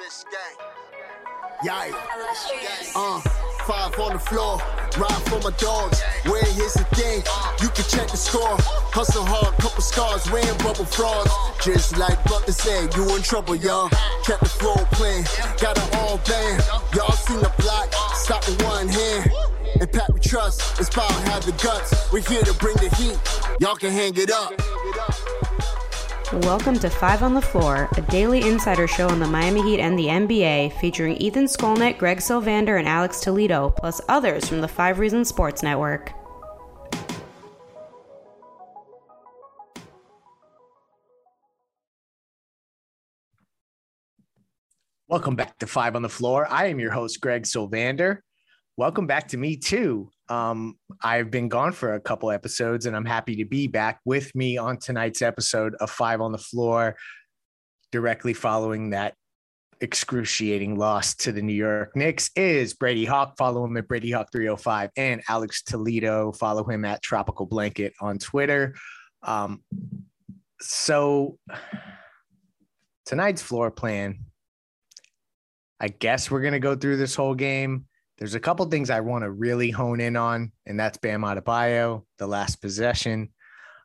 Bitch gang. Yikes. Uh, five on the floor. Ride for my dogs. Where here's the thing. You can check the score. Hustle hard, couple scars. Wearing rubber frauds. Just like Butler said, you in trouble, y'all. Kept the flow playing. Got it all band. Y'all seen the block. Stop with one hand. And Pat we trust. It's power have the guts. We're here to bring the heat. Y'all can hang it up. Welcome to Five on the Floor, a daily insider show on the Miami Heat and the NBA, featuring Ethan Skolnick, Greg Sylvander, and Alex Toledo, plus others from the Five Reasons Sports Network. Welcome back to Five on the Floor. I am your host, Greg Sylvander. Welcome back to me, too. Um, I've been gone for a couple episodes, and I'm happy to be back with me on tonight's episode of Five on the Floor, directly following that excruciating loss to the New York Knicks is Brady Hawk. Follow him at Brady Hawk 305 and Alex Toledo. Follow him at Tropical Blanket on Twitter. Um, so tonight's floor plan I guess we're going to go through this whole game. There's a couple things I want to really hone in on, and that's Bam Adebayo, the last possession.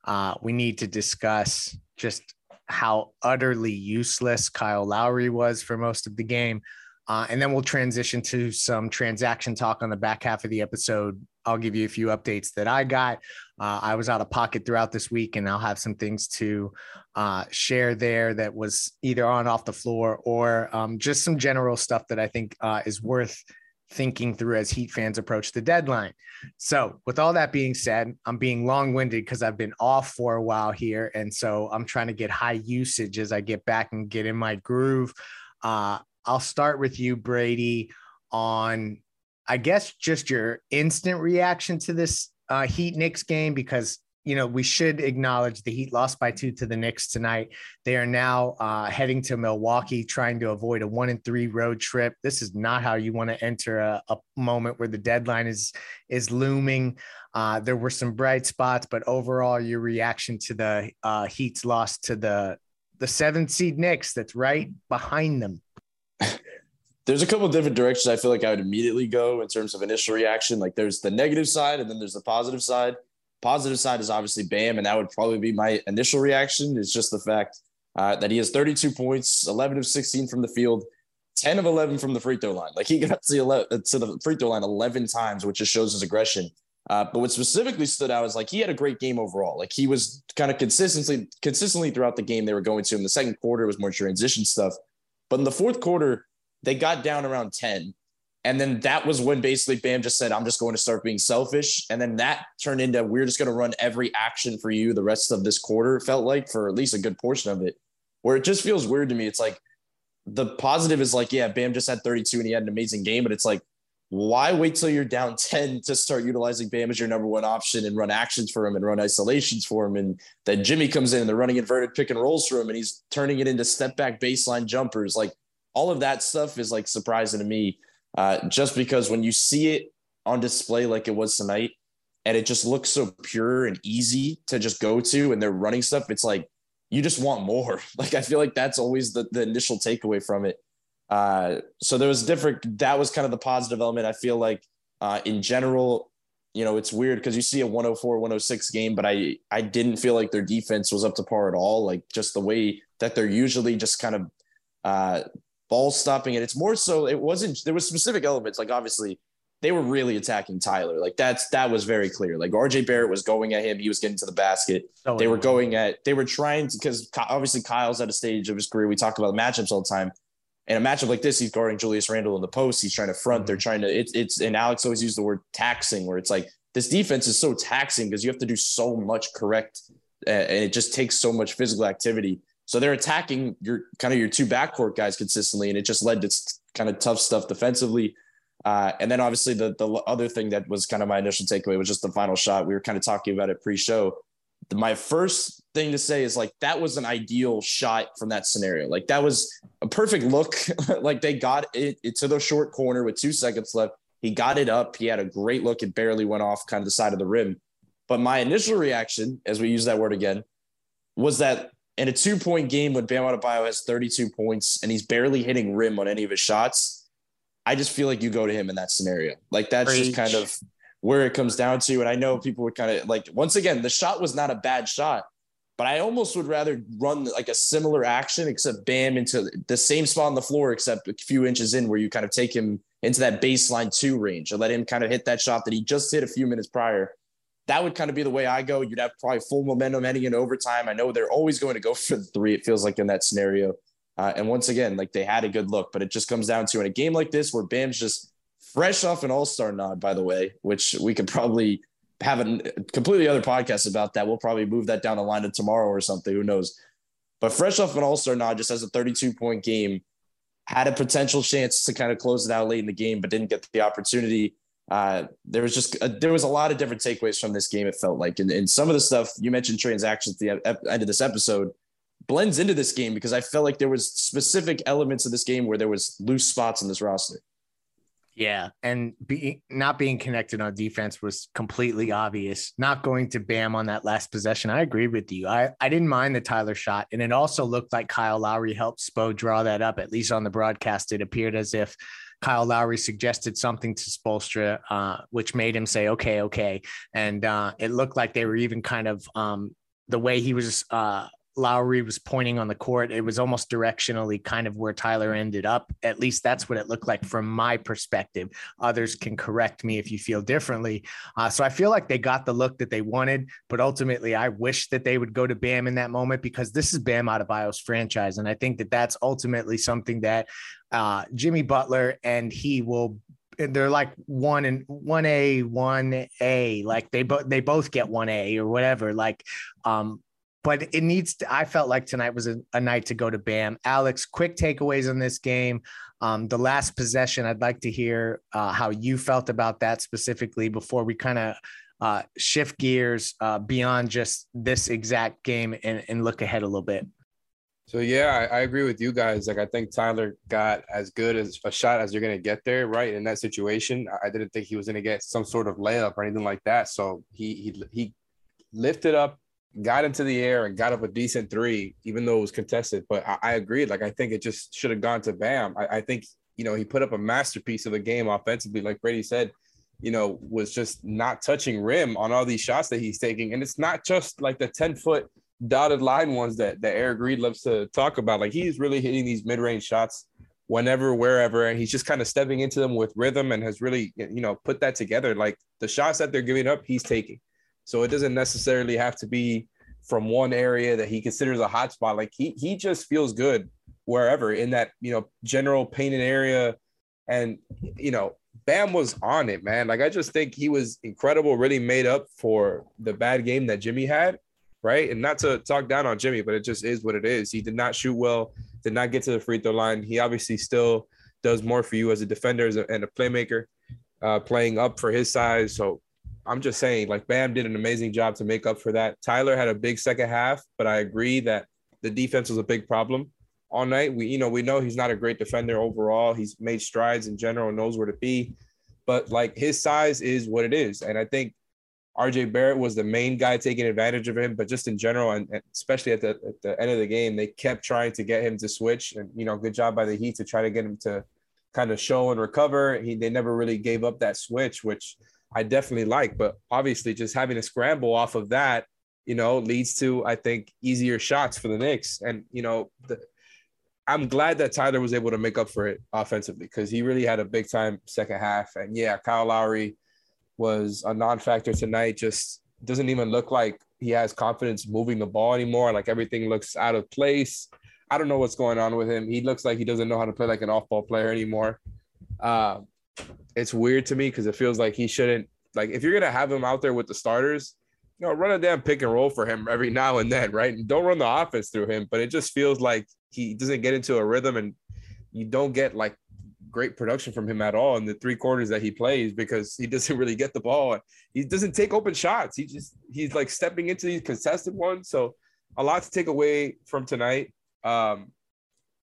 Uh, we need to discuss just how utterly useless Kyle Lowry was for most of the game. Uh, and then we'll transition to some transaction talk on the back half of the episode. I'll give you a few updates that I got. Uh, I was out of pocket throughout this week, and I'll have some things to uh, share there that was either on off the floor or um, just some general stuff that I think uh, is worth thinking through as Heat fans approach the deadline. So, with all that being said, I'm being long winded because I've been off for a while here. And so I'm trying to get high usage as I get back and get in my groove. Uh, I'll start with you, Brady, on I guess just your instant reaction to this uh, Heat Knicks game because you know we should acknowledge the Heat lost by two to the Knicks tonight. They are now uh, heading to Milwaukee, trying to avoid a one and three road trip. This is not how you want to enter a, a moment where the deadline is is looming. Uh, there were some bright spots, but overall, your reaction to the uh, Heat's loss to the the seventh seed Knicks that's right behind them there's a couple of different directions I feel like I would immediately go in terms of initial reaction. Like there's the negative side and then there's the positive side. Positive side is obviously Bam, and that would probably be my initial reaction. It's just the fact uh, that he has 32 points, 11 of 16 from the field, 10 of 11 from the free throw line. Like he got to the, 11, to the free throw line 11 times, which just shows his aggression. Uh, but what specifically stood out is like he had a great game overall. Like he was kind of consistently consistently throughout the game they were going to him. The second quarter was more transition stuff, but in the fourth quarter they got down around 10. And then that was when basically Bam just said, I'm just going to start being selfish. And then that turned into we're just going to run every action for you the rest of this quarter, felt like for at least a good portion of it, where it just feels weird to me. It's like the positive is like, yeah, Bam just had 32 and he had an amazing game, but it's like, why wait till you're down 10 to start utilizing Bam as your number one option and run actions for him and run isolations for him? And then Jimmy comes in and they're running inverted pick and rolls for him and he's turning it into step back baseline jumpers. Like, all of that stuff is like surprising to me uh, just because when you see it on display like it was tonight and it just looks so pure and easy to just go to and they're running stuff it's like you just want more. Like i feel like that's always the, the initial takeaway from it. Uh, so there was different that was kind of the positive element i feel like uh, in general. You know it's weird because you see a 104 106 game but i i didn't feel like their defense was up to par at all like just the way that they're usually just kind of uh, ball stopping. it. it's more so, it wasn't, there was specific elements. Like obviously they were really attacking Tyler. Like that's, that was very clear. Like RJ Barrett was going at him. He was getting to the basket. So they were going at, they were trying to, cause obviously Kyle's at a stage of his career. We talk about matchups all the time. In a matchup like this, he's guarding Julius Randle in the post. He's trying to front. Mm-hmm. They're trying to, it's, it's, and Alex always used the word taxing where it's like, this defense is so taxing because you have to do so much correct and it just takes so much physical activity So they're attacking your kind of your two backcourt guys consistently, and it just led to kind of tough stuff defensively. Uh, and then obviously the the other thing that was kind of my initial takeaway was just the final shot. We were kind of talking about it pre-show. My first thing to say is like that was an ideal shot from that scenario. Like that was a perfect look. like they got it, it to the short corner with two seconds left. He got it up. He had a great look. It barely went off kind of the side of the rim. But my initial reaction, as we use that word again, was that in a two point game when Bam Adebayo has 32 points and he's barely hitting rim on any of his shots, I just feel like you go to him in that scenario. Like that's Preach. just kind of where it comes down to. And I know people would kind of like, once again, the shot was not a bad shot, but I almost would rather run like a similar action, except Bam into the same spot on the floor, except a few inches in where you kind of take him into that baseline two range and let him kind of hit that shot that he just hit a few minutes prior that would kind of be the way I go. You'd have probably full momentum heading into overtime. I know they're always going to go for the three. It feels like in that scenario. Uh, and once again, like they had a good look, but it just comes down to in a game like this where Bam's just fresh off an All Star nod, by the way, which we could probably have a completely other podcast about that. We'll probably move that down the line to tomorrow or something. Who knows? But fresh off an All Star nod, just as a 32 point game, had a potential chance to kind of close it out late in the game, but didn't get the opportunity uh, there was just a, there was a lot of different takeaways from this game. It felt like, and, and some of the stuff you mentioned transactions at the end of this episode blends into this game because I felt like there was specific elements of this game where there was loose spots in this roster. Yeah, and not being connected on defense was completely obvious. Not going to Bam on that last possession. I agree with you. I, I didn't mind the Tyler shot, and it also looked like Kyle Lowry helped Spo draw that up. At least on the broadcast, it appeared as if Kyle Lowry suggested something to Spoelstra, uh, which made him say, okay, okay. And uh, it looked like they were even kind of um, the way he was, uh, Lowry was pointing on the court. It was almost directionally kind of where Tyler ended up. At least that's what it looked like from my perspective. Others can correct me if you feel differently. Uh, so I feel like they got the look that they wanted, but ultimately I wish that they would go to Bam in that moment because this is Bam out of Adebayo's franchise. And I think that that's ultimately something that uh, Jimmy Butler, and he will. They're like one and one A, one A. Like they both they both get one A or whatever. Like, um, but it needs to. I felt like tonight was a, a night to go to Bam. Alex, quick takeaways on this game. Um, the last possession, I'd like to hear uh, how you felt about that specifically before we kind of uh, shift gears uh, beyond just this exact game and, and look ahead a little bit. So yeah, I, I, agree with you guys. Like I think Tyler got as good as a shot as you're gonna get there, right? In that situation, I didn't think he was gonna get some sort of layup or anything like that. So he he he lifted up, got into the air, and got up a decent three, even though it was contested. But I, I agreed. Like I think it just should have gone to Bam. I, I think you know he put up a masterpiece of a game offensively, like Brady said. You know, was just not touching rim on all these shots that he's taking, and it's not just like the ten foot dotted line ones that that Eric Reid loves to talk about. Like he's really hitting these mid range shots whenever, wherever, and he's just kind of stepping into them with rhythm and has really you know put that together. Like the shots that they're giving up, he's taking. So it doesn't necessarily have to be from one area that he considers a hot spot. Like he he just feels good wherever in that you know general painted area, and you know Bam was on it, man. Like I just think he was incredible, really made up for the bad game that Jimmy had right? And not to talk down on Jimmy, but it just is what it is. He did not shoot well, did not get to the free throw line. He obviously still does more for you as a defender and a playmaker, uh, playing up for his size. So I'm just saying, like Bam did an amazing job to make up for that. Tyler had a big second half, but I agree that the defense was a big problem all night. We, you know, we know he's not a great defender overall. He's made strides in general, knows where to be, but like his size is what it is. And I think RJ Barrett was the main guy taking advantage of him, but just in general, and, especially at the, at the end of the game, they kept trying to get him to switch. And, you know, good job by the Heat to try to get him to kind of show and recover. He, they never really gave up that switch, which I definitely like. But obviously, just having a scramble off of that, you know, leads to, I think, easier shots for the Knicks. And, you know, the, I'm glad that Tyler was able to make up for it offensively because he really had a big time second half. And yeah, Kyle Lowry was a non-factor tonight. Just doesn't even look like he has confidence moving the ball anymore. Like everything looks out of place. I don't know what's going on with him. He looks like he doesn't know how to play like an off-ball player anymore. Uh, it's weird to me because it feels like he shouldn't. Like if you're gonna have him out there with the starters, you know, run a damn pick and roll for him every now and then, right? And don't run the offense through him, but it just feels like he doesn't get into a rhythm and you don't get like great production from him at all in the three quarters that he plays because he doesn't really get the ball. He doesn't take open shots. He just he's like stepping into these contested ones. So a lot to take away from tonight. Um,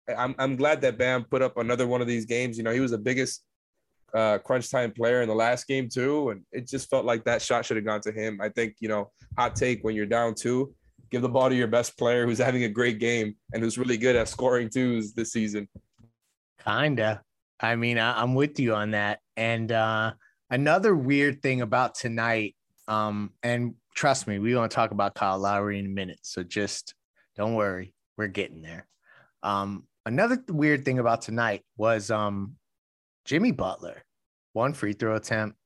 I'm I'm glad that Bam put up another one of these games. You know, he was the biggest uh, crunch time player in the last game too, and it just felt like that shot should have gone to him. I think you know, hot take when you're down two, give the ball to your best player who's having a great game and who's really good at scoring twos this season. Kinda. I mean, I, am with you on that. And uh, another weird thing about tonight, um, and trust me, we want to talk about Kyle Lowry in a minute. So just don't worry, we're getting there. Um, another weird thing about tonight was um, Jimmy Butler, one free throw attempt,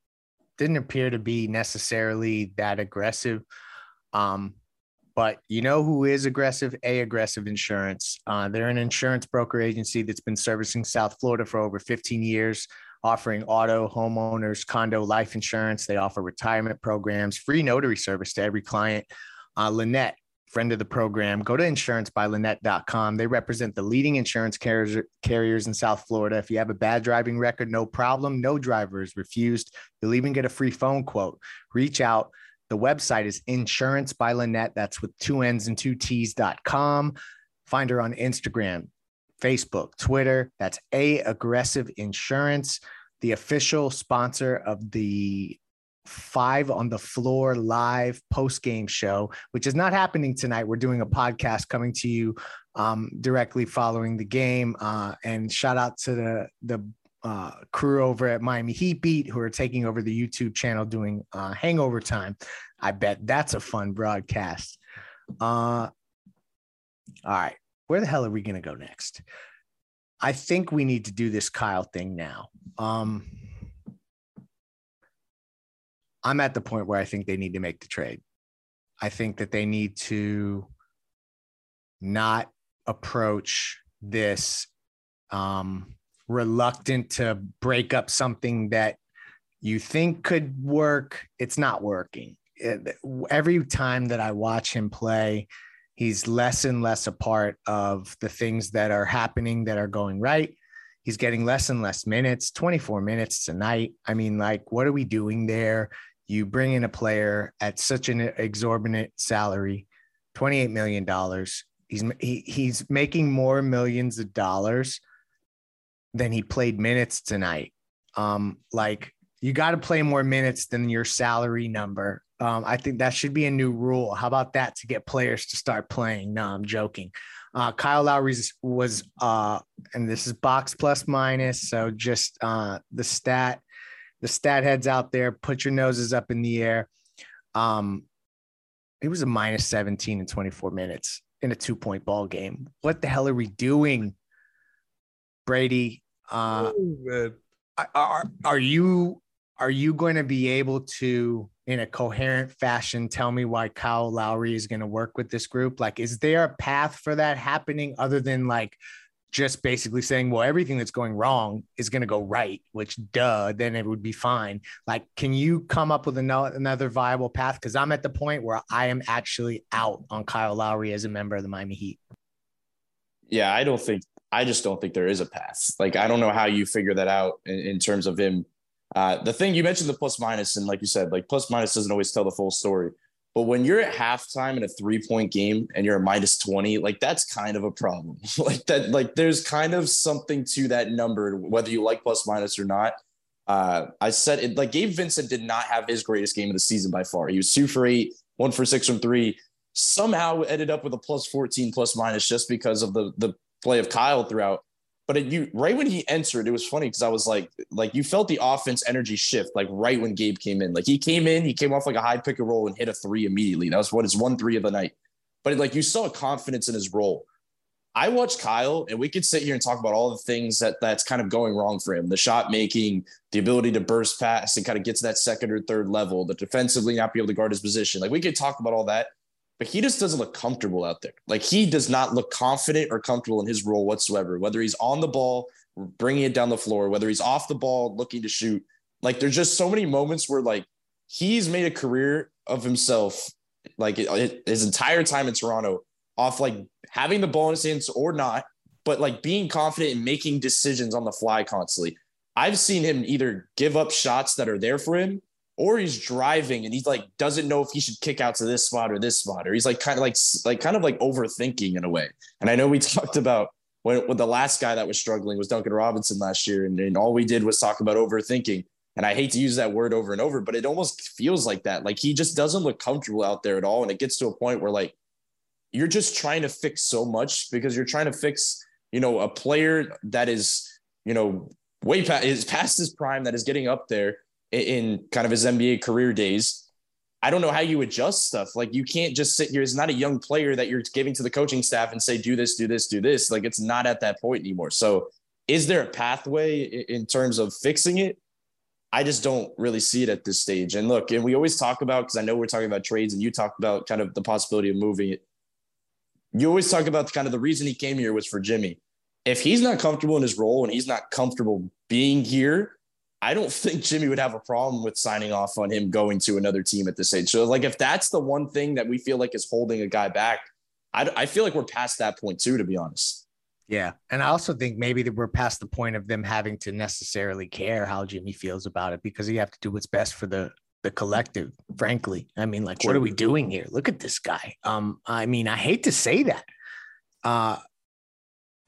didn't appear to be necessarily that aggressive. Um, but you know who is aggressive? A aggressive insurance. Uh, they're an insurance broker agency that's been servicing South Florida for over 15 years, offering auto, homeowners, condo, life insurance. They offer retirement programs, free notary service to every client. Uh, Lynette, friend of the program, go to insurancebylynette.com. They represent the leading insurance carriers, in South Florida. If you have a bad driving record, no problem. No driver is refused. You'll even get a free phone quote. Reach out. The website is insurance by Lynette. That's with two N's and two T's.com. Find her on Instagram, Facebook, Twitter. That's A Aggressive Insurance, the official sponsor of the five on the floor live post game show, which is not happening tonight. We're doing a podcast coming to you um, directly following the game. Uh, and shout out to the the uh, crew over at Miami Heat Beat who are taking over the YouTube channel doing uh, Hangover Time. I bet that's a fun broadcast. Uh, all right, where the hell are we going to go next? I think we need to do this Kyle thing now. Um, I'm at the point where I think they need to make the trade. I think that they need to not approach this um, reluctant to break up something that you think could work. It's not working. It, every time that I watch him play, he's less and less a part of the things that are happening that are going right. He's getting less and less minutes, 24 minutes tonight. I mean, like, what are we doing there? You bring in a player at such an exorbitant salary, $28 million. He's he, he's making more millions of dollars than he played minutes tonight. Um, like you got to play more minutes than your salary number. Um, I think that should be a new rule. How about that to get players to start playing? No, I'm joking. Uh, Kyle Lowry was, uh, and this is box plus minus. So just uh, the stat, the stat heads out there, put your noses up in the air. Um, it was a minus 17 in 24 minutes in a two point ball game. What the hell are we doing? Brady, uh, oh, are are you are you going to be able to, in a coherent fashion, tell me why Kyle Lowry is going to work with this group? Like, is there a path for that happening other than like just basically saying, well, everything that's going wrong is going to go right, which duh, then it would be fine. Like, can you come up with another viable path? Because I'm at the point where I am actually out on Kyle Lowry as a member of the Miami Heat. Yeah, I don't think I just don't think there is a path. Like I don't know how you figure that out in, in terms of him. Uh, the thing you mentioned the plus minus, and like you said, like plus minus doesn't always tell the full story. But when you're at halftime in a three point game and you're a minus 20, like that's kind of a problem. like that, like there's kind of something to that number, whether you like plus minus or not. Uh, I said it like Gabe Vincent did not have his greatest game of the season by far. He was two for eight, one for six from three. Somehow ended up with a plus 14 plus minus just because of the the play of Kyle throughout. But it, you right when he entered, it was funny because I was like, like you felt the offense energy shift, like right when Gabe came in. Like he came in, he came off like a high pick and roll and hit a three immediately. That was what his one three of the night. But it, like you saw confidence in his role. I watched Kyle, and we could sit here and talk about all the things that that's kind of going wrong for him: the shot making, the ability to burst pass and kind of get to that second or third level, the defensively not be able to guard his position. Like we could talk about all that but he just doesn't look comfortable out there. Like he does not look confident or comfortable in his role whatsoever, whether he's on the ball, bringing it down the floor, whether he's off the ball, looking to shoot. Like there's just so many moments where like he's made a career of himself, like his entire time in Toronto, off like having the ball in his hands or not, but like being confident in making decisions on the fly constantly. I've seen him either give up shots that are there for him or he's driving and he's like doesn't know if he should kick out to this spot or this spot or he's like kind of like like kind of like overthinking in a way. And i know we talked about when, when the last guy that was struggling was duncan robinson last year and, and all we did was talk about overthinking. And i hate to use that word over and over but it almost feels like that. Like he just doesn't look comfortable out there at all. And it gets to a point where like you're just trying to fix so much because you're trying to fix you know a player that is you know way past is past his prime that is getting up there in kind of his NBA career days. I don't know how you adjust stuff. Like you can't just sit here. It's not a young player that you're giving to the coaching staff and say, do this, do this, do this. Like it's not at that point anymore. So is there a pathway in terms of fixing it? I just don't really see it at this stage. And look, and we always talk about because I know we're talking about trades and you talked about kind of the possibility of moving it. You always talk about the kind of the reason he came here was for Jimmy. If he's not comfortable in his role and he's not comfortable being here, I don't think Jimmy would have a problem with signing off on him going to another team at this age. So, like, if that's the one thing that we feel like is holding a guy back, I, I feel like we're past that point too, to be honest. Yeah. And I also think maybe that we're past the point of them having to necessarily care how Jimmy feels about it because you have to do what's best for the the collective, frankly. I mean, like, what are we doing here? Look at this guy. Um, I mean, I hate to say that. Uh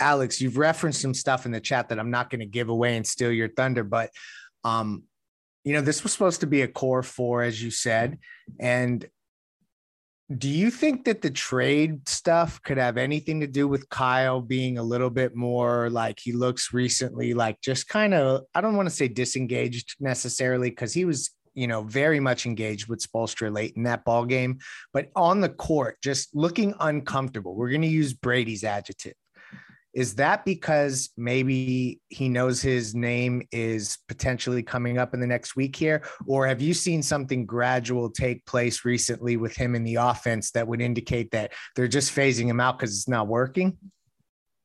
Alex, you've referenced some stuff in the chat that I'm not going to give away and steal your thunder, but um, you know, this was supposed to be a core four, as you said. And do you think that the trade stuff could have anything to do with Kyle being a little bit more like he looks recently, like just kind of, I don't want to say disengaged necessarily, because he was, you know, very much engaged with Spoelstra late in that ball game, but on the court, just looking uncomfortable. We're going to use Brady's adjective. Is that because maybe he knows his name is potentially coming up in the next week here? Or have you seen something gradual take place recently with him in the offense that would indicate that they're just phasing him out because it's not working?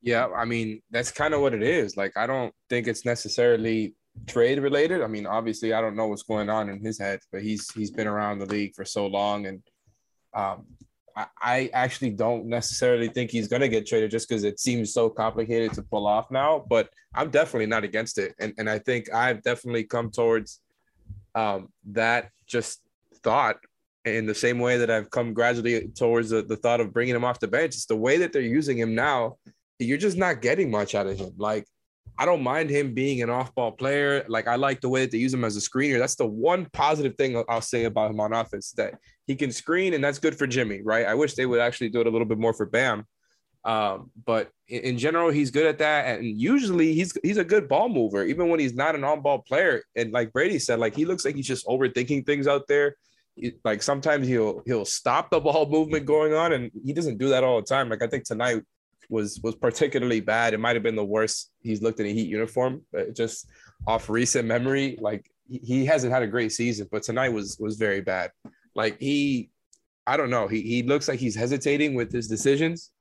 Yeah, I mean, that's kind of what it is. Like, I don't think it's necessarily trade related. I mean, obviously, I don't know what's going on in his head, but he's he's been around the league for so long, and um, I actually don't necessarily think he's going to get traded just because it seems so complicated to pull off now. But I'm definitely not against it, and and I think I've definitely come towards um, that just thought in the same way that I've come gradually towards the, the thought of bringing him off the bench. It's the way that they're using him now. You're just not getting much out of him. Like I don't mind him being an off-ball player. Like I like the way that they use him as a screener. That's the one positive thing I'll say about him on offense that he can screen, and that's good for Jimmy, right? I wish they would actually do it a little bit more for Bam. Um, but in, general, he's good at that, and usually he's he's a good ball mover, even when he's not an on-ball player. And like Brady said, like he looks like he's just overthinking things out there. He, like sometimes he'll he'll stop the ball movement going on, and he doesn't do that all the time. Like I think tonight was was particularly bad. It might have been the worst he's looked in a Heat uniform. just off recent memory, like he, hasn't had a great season, but tonight was was very bad. Like he, I don't know. He he looks like he's hesitating with his decisions,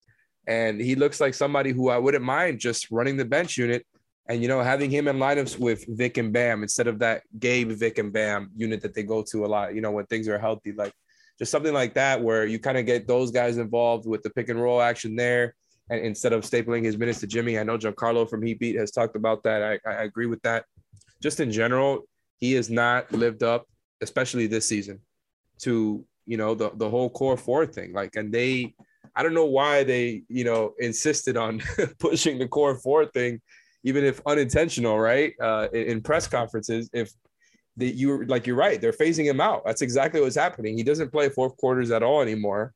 and he looks like somebody who I wouldn't mind just running the bench unit, and you know having him in lineups with Vic and Bam instead of that Gabe Vic and Bam unit that they go to a lot. You know when things are healthy, like just something like that where you kind of get those guys involved with the pick and roll action there. And instead of stapling his minutes to Jimmy, I know Giancarlo from Heat Beat has talked about that. I, I agree with that. Just in general, he has not lived up, especially this season, to you know the the whole core four thing. Like, and they, I don't know why they you know insisted on pushing the core four thing, even if unintentional, right? Uh, in, in press conferences, if that you like you're right, they're phasing him out. That's exactly what's happening. He doesn't play fourth quarters at all anymore.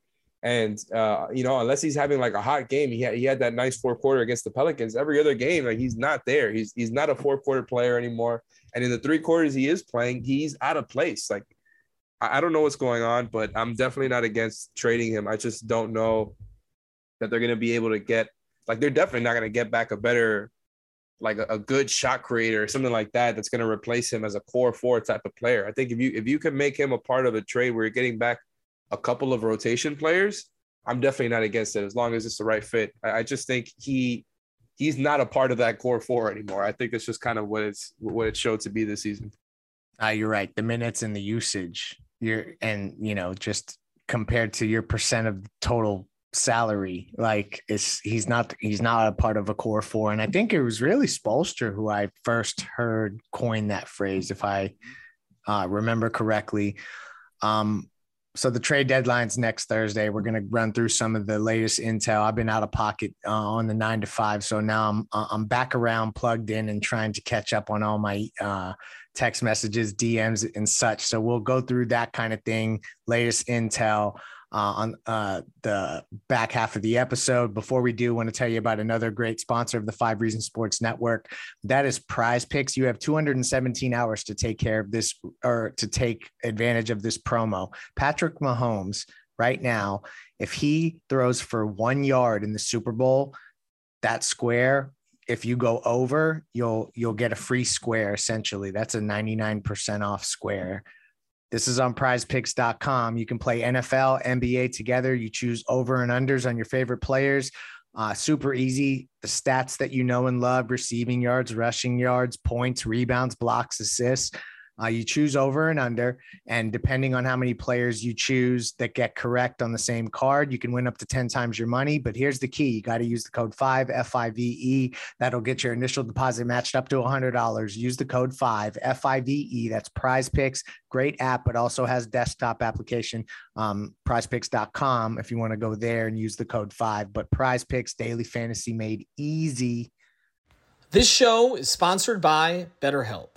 And uh, you know, unless he's having like a hot game, he had, he had that nice fourth quarter against the Pelicans. Every other game, like he's not there. He's he's not a fourth quarter player anymore. And in the three quarters he is playing, he's out of place. Like I don't know what's going on, but I'm definitely not against trading him. I just don't know that they're going to be able to get like they're definitely not going to get back a better like a, a, good shot creator or something like that that's going to replace him as a core four type of player. I think if you if you can make him a part of a trade where you're getting back a couple of rotation players, I'm definitely not against it as long as it's the right fit. I, I just think he he's not a part of that core four anymore. I think it's just kind of what it's what it showed to be this season. Uh, you're right. The minutes and the usage you're and you know just compared to your percent of total salary like it's he's not he's not a part of a core four and i think it was really Spoelstra who i first heard coin that phrase if i uh, remember correctly um so the trade deadline's next Thursday. We're going to run through some of the latest intel. I've been out of pocket uh, on the nine to five, so now I'm uh, I'm back around, plugged in, and trying to catch up on all my uh, text messages, DMs, and such. So we'll go through that kind of thing, latest intel uh, on uh, the back half of the episode. Before we do, I want to tell you about another great sponsor of the Five Reasons Sports Network. That is Prize Picks. You have 217 hours to take care of this or to take advantage of this promo. Patrick Mahomes, right now, if he throws for one yard in the Super Bowl, that square if you go over you'll you'll get a free square essentially that's a 99% off square this is on prizepicks.com. You can play NFL, NBA together. You choose over and unders on your favorite players. Uh, super easy. The stats that you know and love receiving yards, rushing yards, points, rebounds, blocks, assists. Uh, you choose over and under, and depending on how many players you choose that get correct on the same card, you can win up to 10 times your money. But here's the key you got to use the code 5 F5VE. That'll get your initial deposit matched up to $100. Use the code 5 F5VE. That's prize picks. Great app, but also has desktop application. Um, prizepicks.com if you want to go there and use the code 5. But prize picks, daily fantasy made easy. This show is sponsored by BetterHelp.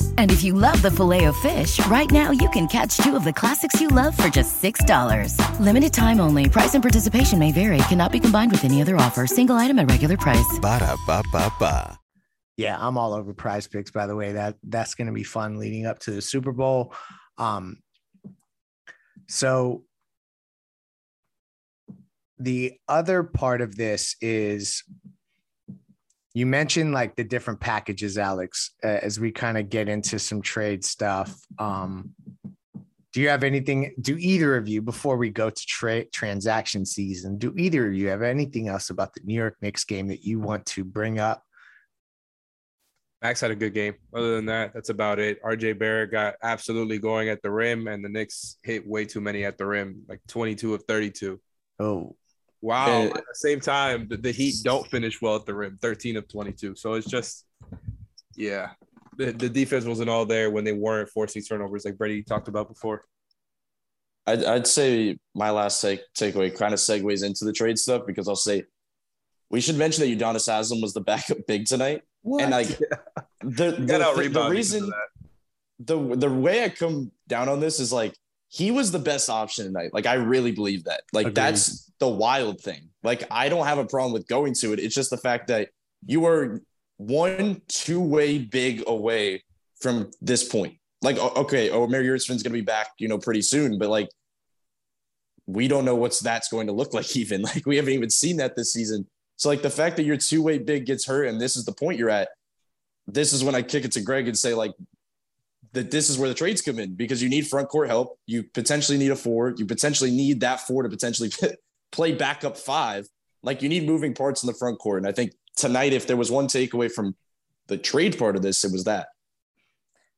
And if you love the filet of fish, right now you can catch two of the classics you love for just $6. Limited time only. Price and participation may vary. Cannot be combined with any other offer. Single item at regular price. Ba da ba ba ba. Yeah, I'm all over prize picks, by the way. That that's gonna be fun leading up to the Super Bowl. Um so the other part of this is you mentioned like the different packages alex as we kind of get into some trade stuff um, do you have anything do either of you before we go to trade transaction season do either of you have anything else about the new york knicks game that you want to bring up Max had a good game. Other than that, that's about it. RJ Barrett got absolutely going at the rim, and the Knicks hit way too many at the rim, like 22 of 32. Oh, Wow. And, at the same time, the, the, Heat don't finish well at the rim, 13 of 22. So it's just, yeah, the, the defense wasn't all there when they weren't forcing turnovers like Brady talked about before. I'd, I'd say my last take, takeaway kind of segues into the trade stuff because I'll say we should mention that Udonis Haslem was the backup big tonight. What? And like the, the, the, the reason the the way I come down on this is like he was the best option tonight. Like I really believe that. Like Agreed. that's the wild thing. Like I don't have a problem with going to it. It's just the fact that you are one two way big away from this point. Like okay, oh Mary Yurtseven's gonna be back, you know, pretty soon, but like we don't know what's that's going to look like even. Like we haven't even seen that this season. So like the fact that your two way big gets hurt and this is the point you're at. This is when I kick it to Greg and say like that this is where the trades come in because you need front court help. You potentially need a four. You potentially need that four to potentially play backup five. Like you need moving parts in the front court. And I think tonight, if there was one takeaway from the trade part of this, it was that.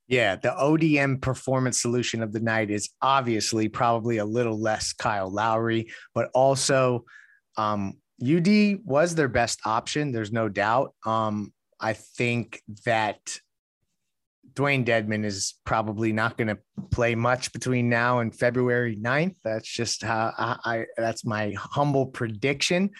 Yeah, the ODM performance solution of the night is obviously probably a little less Kyle Lowry, but also um, UD was their best option. There's no doubt. Um, I think that Dewayne Dedmon is probably not going to play much between now and February 9th. That's just how I, I, that's my humble prediction.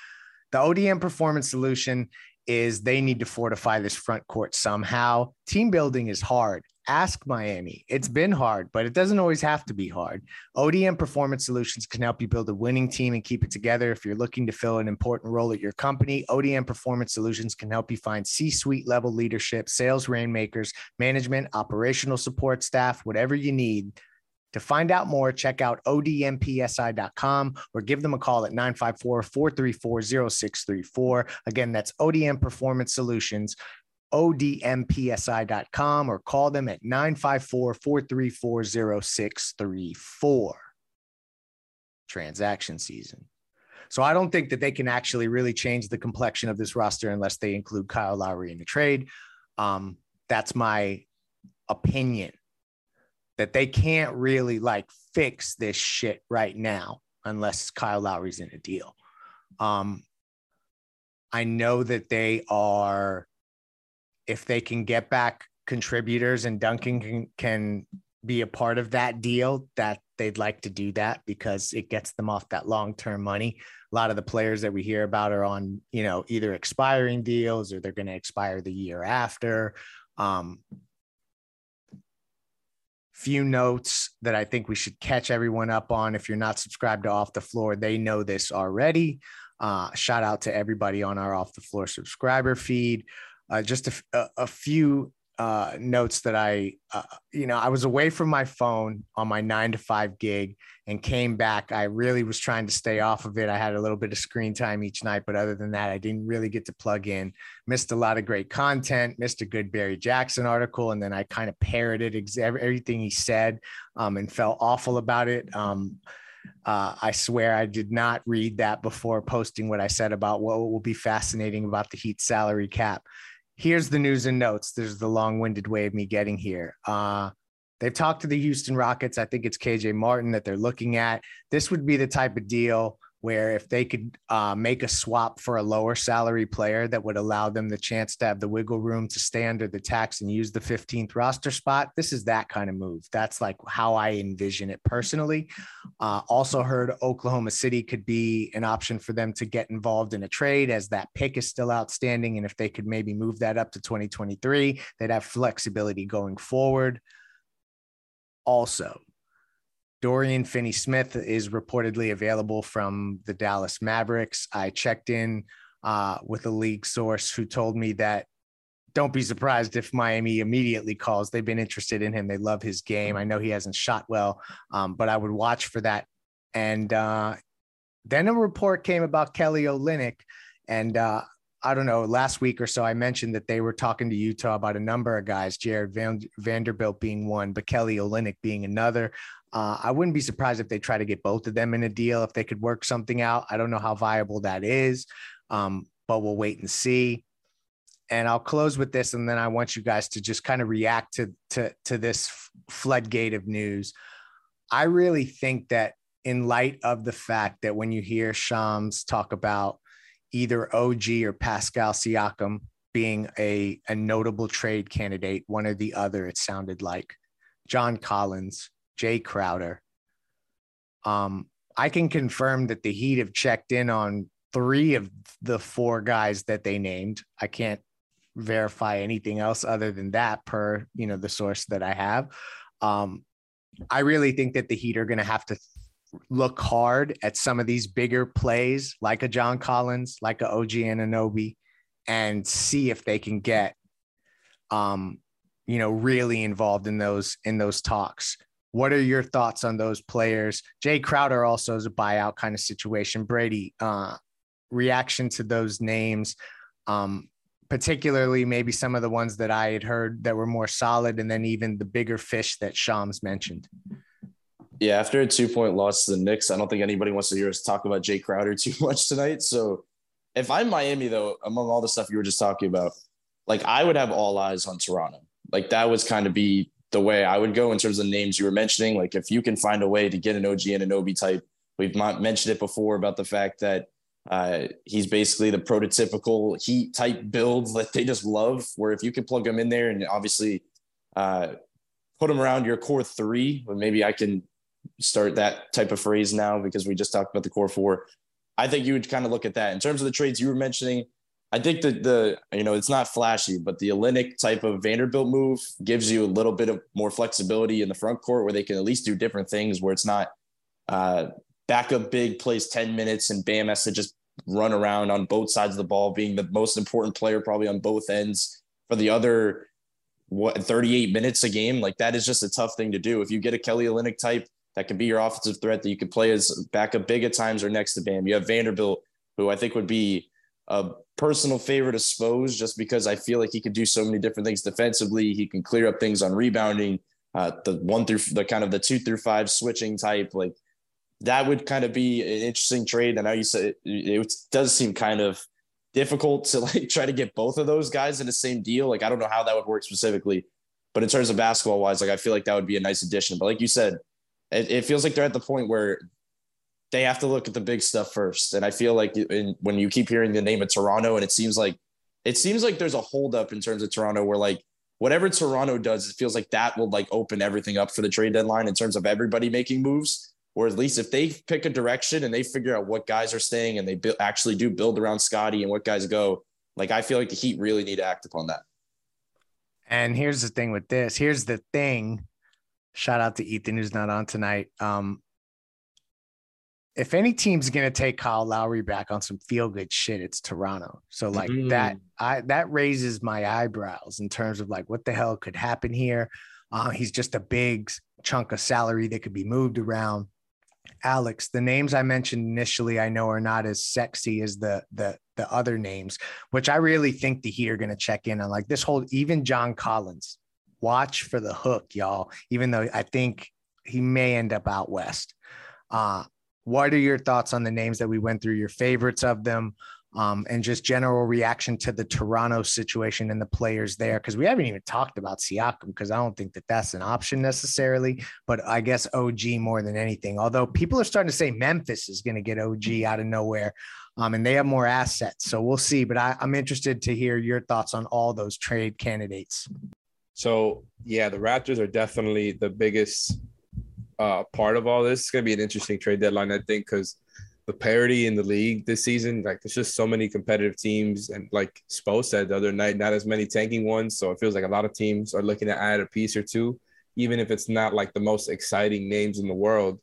The ODM performance solution is they need to fortify this front court somehow. Team building is hard ask Miami. It's been hard, but it doesn't always have to be hard. ODM Performance Solutions can help you build a winning team and keep it together. If you're looking to fill an important role at your company, ODM Performance Solutions can help you find C suite level leadership, sales rainmakers, management, operational support staff, whatever you need. To find out more, check out odmpsi.com or give them a call at 954 434 0634. Again, that's ODM Performance Solutions odmpsi.com or call them at 954 434 0634. Transaction season. So I don't think that they can actually really change the complexion of this roster unless they include Kyle Lowry in the trade. Um, that's my opinion that they can't really like fix this shit right now unless Kyle Lowry's in a deal. Um, I know that they are if they can get back contributors and Duncan can, can be a part of that deal, that they'd like to do that because it gets them off that long term money. A lot of the players that we hear about are on, you know, either expiring deals or they're going to expire the year after. Um, few notes that I think we should catch everyone up on. If you're not subscribed to Off the Floor, they know this already. Uh, shout out to everybody on our Off the Floor subscriber feed uh, just a, a, few uh, notes that I, uh, you know, I was away from my phone on my nine to five gig and came back. I really was trying to stay off of it. I had a little bit of screen time each night, but other than that, I didn't really get to plug in. Missed a lot of great content, missed a good Barry Jackson article, and then I kind of parroted ex- everything he said um, and felt awful about it. Um, uh, I swear I did not read that before posting what I said about what will be fascinating about the Heat salary cap here's the news and notes. There's the long-winded way of me getting here. Uh, they've talked to the Houston Rockets. I think it's KJ Martin that they're looking at. This would be the type of deal where if they could uh, make a swap for a lower salary player that would allow them the chance to have the wiggle room to stay under the tax and use the 15th roster spot, this is that kind of move. That's like how I envision it personally. Uh, also heard Oklahoma City could be an option for them to get involved in a trade as that pick is still outstanding. And if they could maybe move that up to 2023, they'd have flexibility going forward. Also, Dorian Finney Smith is reportedly available from the Dallas Mavericks. I checked in uh, with a league source who told me that don't be surprised if Miami immediately calls. They've been interested in him. They love his game. I know he hasn't shot well, um, but I would watch for that. And uh, then a report came about Kelly Olynyk, and uh, I don't know, last week or so, I mentioned that they were talking to Utah about a number of guys, Jarred Van- Vanderbilt being one, but Kelly Olynyk being another. Uh, I wouldn't be surprised if they try to get both of them in a deal if they could work something out. I don't know how viable that is, um, but we'll wait and see. And I'll close with this, and then I want you guys to just kind of react to to to this floodgate of news. I really think that in light of the fact that when you hear Shams talk about either OG or Pascal Siakam being a, a notable trade candidate, one or the other, it sounded like John Collins Jae Crowder. Um, I can confirm that the Heat have checked in on three of the four guys that they named. I can't verify anything else other than that per you know the source that I have. Um, I really think that the Heat are going to have to look hard at some of these bigger plays, like a John Collins, like a OG Anunoby, and see if they can get, um, you know, really involved in those in those talks. What are your thoughts on those players? Jae Crowder also is a buyout kind of situation. Brady, uh, reaction to those names, um, particularly maybe some of the ones that I had heard that were more solid, and then even the bigger fish that Shams mentioned. Yeah, after a two point loss to the Knicks, I don't think anybody wants to hear us talk about Jae Crowder too much tonight. So if I'm Miami, though, among all the stuff you were just talking about, like I would have all eyes on Toronto. Like that was kind of be the way I would go in terms of names you were mentioning. Like if you can find a way to get an OG Anunoby type, we've mentioned it before about the fact that uh, he's basically the prototypical Heat type build that they just love. Where if you can plug him in there and obviously uh, put him around your core three, but maybe I can start that type of phrase now because we just talked about the core four. I think you would kind of look at that in terms of the trades you were mentioning. I think that the you know it's not flashy, but the Olynyk type of Vanderbilt move gives you a little bit of more flexibility in the front court where they can at least do different things where it's not uh, backup big plays 10 minutes and Bam has to just run around on both sides of the ball, being the most important player probably on both ends for the other what 38 minutes a game. Like that is just a tough thing to do. If you get a Kelly Olynyk type that can be your offensive threat that you could play as backup big at times or next to Bam, you have Vanderbilt, who I think would be a personal favorite of Spo's just because I feel like he could do so many different things defensively. He can clear up things on rebounding, uh, the one through the kind of the two through five switching type. Like that would kind of be an interesting trade. And now you said it, it does seem kind of difficult to like try to get both of those guys in the same deal. Like I don't know how that would work specifically, but in terms of basketball wise, like I feel like that would be a nice addition. But like you said, it, it feels like they're at the point where they have to look at the big stuff first. And I feel like in, when you keep hearing the name of Toronto, and it seems like it seems like there's a holdup in terms of Toronto, where like whatever Toronto does, it feels like that will like open everything up for the trade deadline in terms of everybody making moves. Or at least if they pick a direction and they figure out what guys are staying and they bu- actually do build around Scottie and what guys go, like I feel like the Heat really need to act upon that. And here's the thing with this. Here's the thing. Shout out to Ethan who's not on tonight. Um, if any team's going to take Kyle Lowry back on some feel good shit, it's Toronto. So like mm. that, I that raises my eyebrows in terms of like what the hell could happen here. Uh, he's just a big chunk of salary that could be moved around. Alex, the names I mentioned initially, I know are not as sexy as the the the other names, which I really think the Heat are going to check in on. Like this whole, even John Collins, watch for the hook, y'all. Even though I think he may end up out west. Uh, what are your thoughts on the names that we went through? Your favorites of them, um, and just general reaction to the Toronto situation and the players there? Because we haven't even talked about Siakam because I don't think that that's an option necessarily. But I guess OG more than anything. Although people are starting to say Memphis is going to get OG out of nowhere. Um, and they have more assets. So we'll see. But I, I'm interested to hear your thoughts on all those trade candidates. So, yeah, the Raptors are definitely the biggest uh, part of all this. It's going to be an interesting trade deadline, I think, because the parity in the league this season, like there's just so many competitive teams, and like Spo said the other night, not as many tanking ones. So it feels like a lot of teams are looking to add a piece or two, even if it's not like the most exciting names in the world.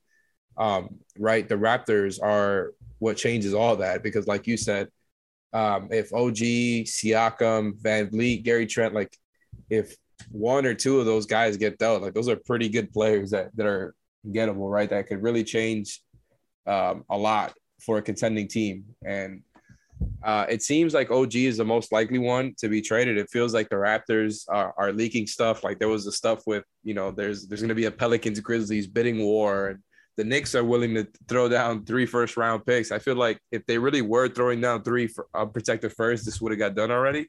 Um, right, the Raptors are what changes all that because, like you said, um, if OG, Siakam, VanVleet, Gary Trent, like if one or two of those guys get dealt, like those are pretty good players that that are gettable, right? That could really change um, a lot for a contending team. And uh, it seems like OG is the most likely one to be traded. It feels like the Raptors are, are leaking stuff. Like there was the stuff with, you know, there's there's going to be a Pelicans Grizzlies bidding war, and the Knicks are willing to throw down three first round picks. I feel like if they really were throwing down three for unprotected first, this would have got done already.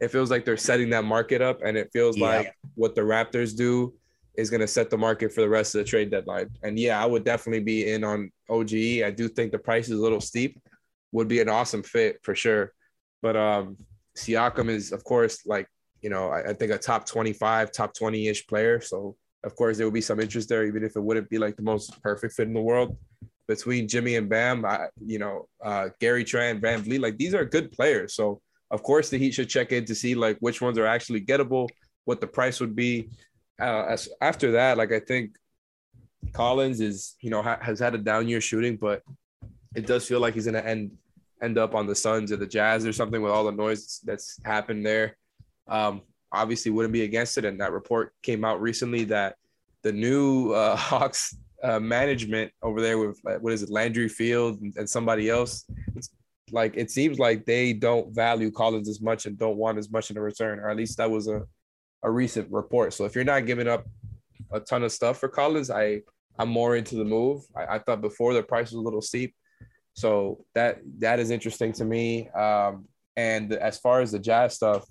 It feels like they're setting that market up, and it feels yeah. like what the Raptors do is going to set the market for the rest of the trade deadline. And yeah, I would definitely be in on OG. I do think the price is a little steep. Would be an awesome fit for sure. But um Siakam is of course like, you know, I, I think a top 25, top 20-ish player. So of course there will be some interest there, even if it wouldn't be like the most perfect fit in the world. Between Jimmy and Bam, I, you know, uh, Gary Tran, Trent, VanVleet, like these are good players. So of course the Heat should check in to see like which ones are actually gettable, what the price would be, uh, as after that, like I think Collins is, you know, ha- has had a down year shooting, but it does feel like he's going to end end up on the Suns or the Jazz or something with all the noise that's happened there. Um, obviously, wouldn't be against it. And that report came out recently that the new uh, Hawks uh, management over there with what is it, Landry Fields and, and somebody else, it's like it seems like they don't value Collins as much and don't want as much in a return, or at least that was a, a recent report. So if you're not giving up a ton of stuff for Collins, I I'm more into the move. I, I thought before the price was a little steep, so that that is interesting to me. Um, and as far as the Jazz stuff,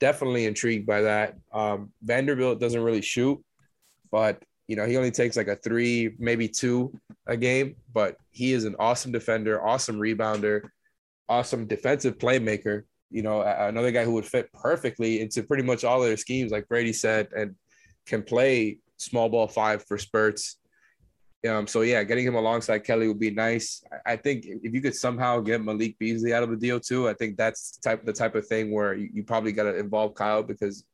definitely intrigued by that. Um, Vanderbilt doesn't really shoot, but you know he only takes like a three, maybe two a game. But he is an awesome defender, awesome rebounder, awesome defensive playmaker. You know, another guy who would fit perfectly into pretty much all their schemes, like Brady said, and can play small ball five for spurts. Um, so yeah, getting him alongside Kelly would be nice. I think if you could somehow get Malik Beasley out of the deal too, I think that's the type the type of thing where you, you probably got to involve Kyle because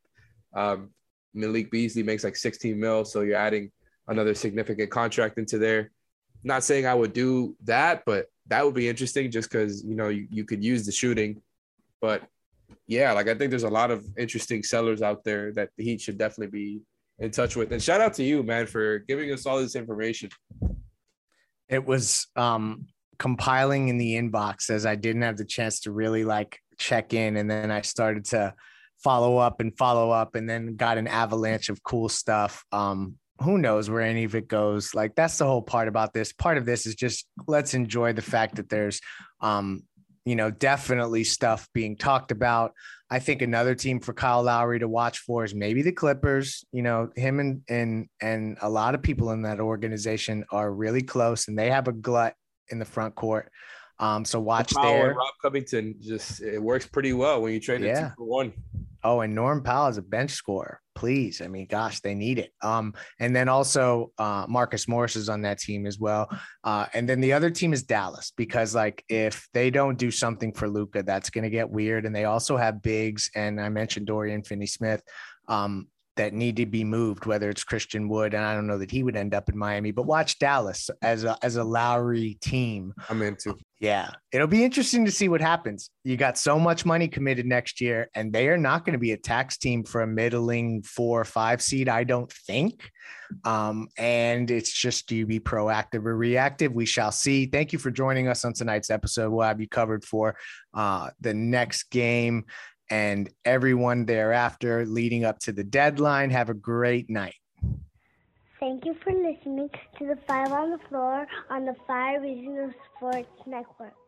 um, Malik Beasley makes like 16 mil, so you're adding another significant contract into there. Not saying I would do that, but that would be interesting just because you know you, you could use the shooting. But yeah, like I think there's a lot of interesting sellers out there that the Heat should definitely be in touch with. And shout out to you, man, for giving us all this information. It was um, compiling in the inbox as I didn't have the chance to really like check in. And then I started to follow up and follow up and then got an avalanche of cool stuff. Um, who knows where any of it goes? Like that's the whole part about this. Part of this is just let's enjoy the fact that there's um, you know, definitely stuff being talked about. I think another team for Kyle Lowry to watch for is maybe the Clippers. You know, him and and and a lot of people in that organization are really close, and they have a glut in the front court. Um, so watch there. Rob Covington just it works pretty well when you trade it yeah. two for one. Oh, and Norm Powell is a bench scorer. Please, I mean, gosh, they need it. Um, and then also uh, Marcus Morris is on that team as well. Uh, and then the other team is Dallas because, like, if they don't do something for Luka, that's going to get weird. And they also have bigs, and I mentioned Dorian Finney-Smith. Um, that need to be moved, whether it's Christian Wood, and I don't know that he would end up in Miami, but watch Dallas as a as a Lowry team. I'm into. Yeah, it'll be interesting to see what happens. You got so much money committed next year, and they are not going to be a tax team for a middling four or five seed, I don't think. Um, and it's just do you be proactive or reactive? We shall see. Thank you for joining us on tonight's episode. We'll have you covered for uh, the next game and everyone thereafter leading up to the deadline. Have a great night. Thank you for listening to the Five on the Floor on the Five Regional Sports Network.